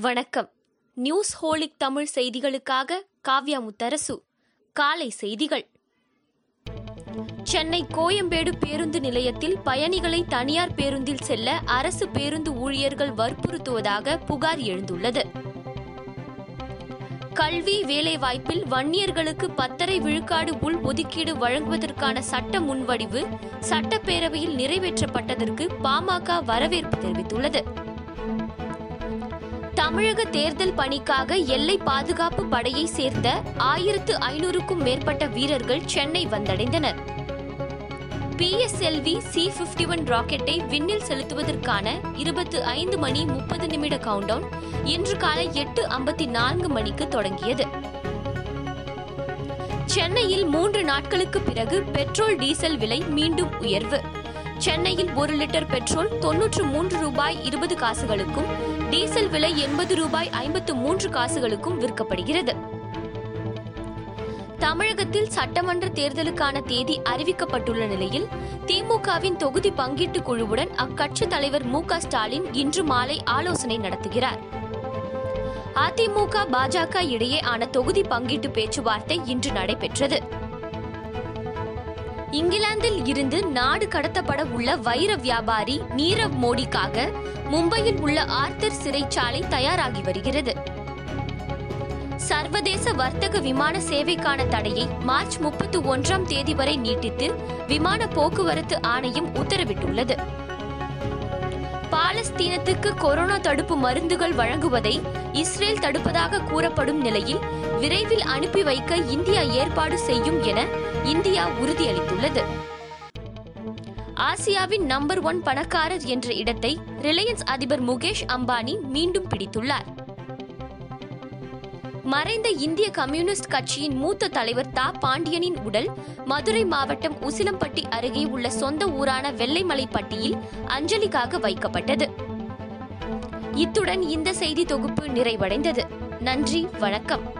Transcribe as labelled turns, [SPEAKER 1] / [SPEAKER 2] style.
[SPEAKER 1] வணக்கம். News holic Tamil செய்திகளுக்காக காவ்யா முத்தரசு. காலை செய்திகள். சென்னை கோயம்பேடு பேருந்து நிலையத்தில் பயணிகளை தனியார் பேருந்தில் செல்ல அரசு பேருந்து ஊழியர்கள் வற்புறுத்துவதாக புகார் எழுந்துள்ளது. கல்வி வேலைவாய்ப்பில் வன்னியர்களுக்கு பத்தரை விழுக்காடு உள் ஒதுக்கீடு வழங்குவதற்கான சட்ட முன்வடிவு சட்டப்பேரவையில் நிறைவேற்றப்பட்டதற்கு பாமக வரவேற்பு தெரிவித்துள்ளது. தமிழக தேர்தல் பணிக்காக எல்லை பாதுகாப்பு படையை சேர்ந்த ஆயிரத்து ஐநூறுக்கும் மேற்பட்ட வீரர்கள் சென்னை வந்தடைந்தனர். பிஎஸ்எல்வி சி பிப்டி ஒன் ராக்கெட்டை விண்ணில் செலுத்துவதற்கான இருபத்து ஐந்து மணி முப்பது நிமிட கவுண்டவுன் இன்று காலை எட்டு ஐம்பத்தி நான்கு மணிக்கு தொடங்கியது. சென்னையில் மூன்று நாட்களுக்கு பிறகு பெட்ரோல் டீசல் விலை மீண்டும் உயர்வு. சென்னையில் ஒரு லிட்டர் பெட்ரோல் தொன்னூற்று மூன்று ரூபாய் இருபது காசுகளுக்கும் டீசல் விலை எண்பது ரூபாய் ஐம்பத்து மூன்று காசுகளுக்கும் விற்கப்படுகிறது. தமிழகத்தில் சட்டமன்ற தேர்தலுக்கான தேதி அறிவிக்கப்பட்டுள்ள நிலையில் திமுகவின் தொகுதி பங்கீட்டு குழுவுடன் அக்கட்சி தலைவர் மு க ஸ்டாலின் இன்று மாலை ஆலோசனை நடத்துகிறார். அதிமுக பாஜக இடையே ஆன தொகுதி பங்கீட்டு பேச்சுவார்த்தை இன்று நடைபெற்றது. இங்கிலாந்தில் இருந்து நாடு கடத்தப்பட உள்ள வைர வியாபாரி நீரவ் மோடிக்காக மும்பையில் உள்ள ஆர்த்தர் சிறைச்சாலை தயாராகி வருகிறது. சர்வதேச வர்த்தக விமான சேவைக்கான தடையை மார்ச் முப்பத்தி ஒன்றாம் தேதி வரை நீட்டித்து விமான போக்குவரத்து ஆணையம் உத்தரவிட்டுள்ளது. பாலஸ்தீனத்துக்கு கொரோனா தடுப்பு மருந்துகள் வழங்குவதை இஸ்ரேல் தடுப்பதாக கூறப்படும் நிலையில் விரைவில் அனுப்பி வைக்க இந்தியா ஏற்பாடு செய்யும் என இந்தியா உறுதியளித்துள்ளது. ஆசியாவின் நம்பர் ஒன் பணக்காரர் என்ற இடத்தை ரிலையன்ஸ் அதிபர் முகேஷ் அம்பானி மீண்டும் பிடித்துள்ளார். மறைந்த இந்திய கம்யூனிஸ்ட் கட்சியின் மூத்த தலைவர் தா. பாண்டியனின் உடல் மதுரை மாவட்டம் உசிலம்பட்டி அருகே உள்ள சொந்த ஊரான வெள்ளைமலைப்பட்டியில் அஞ்சலிக்காக வைக்கப்பட்டது. இத்துடன் இந்த செய்தி தொகுப்பு நிறைவடைந்தது. நன்றி வணக்கம்.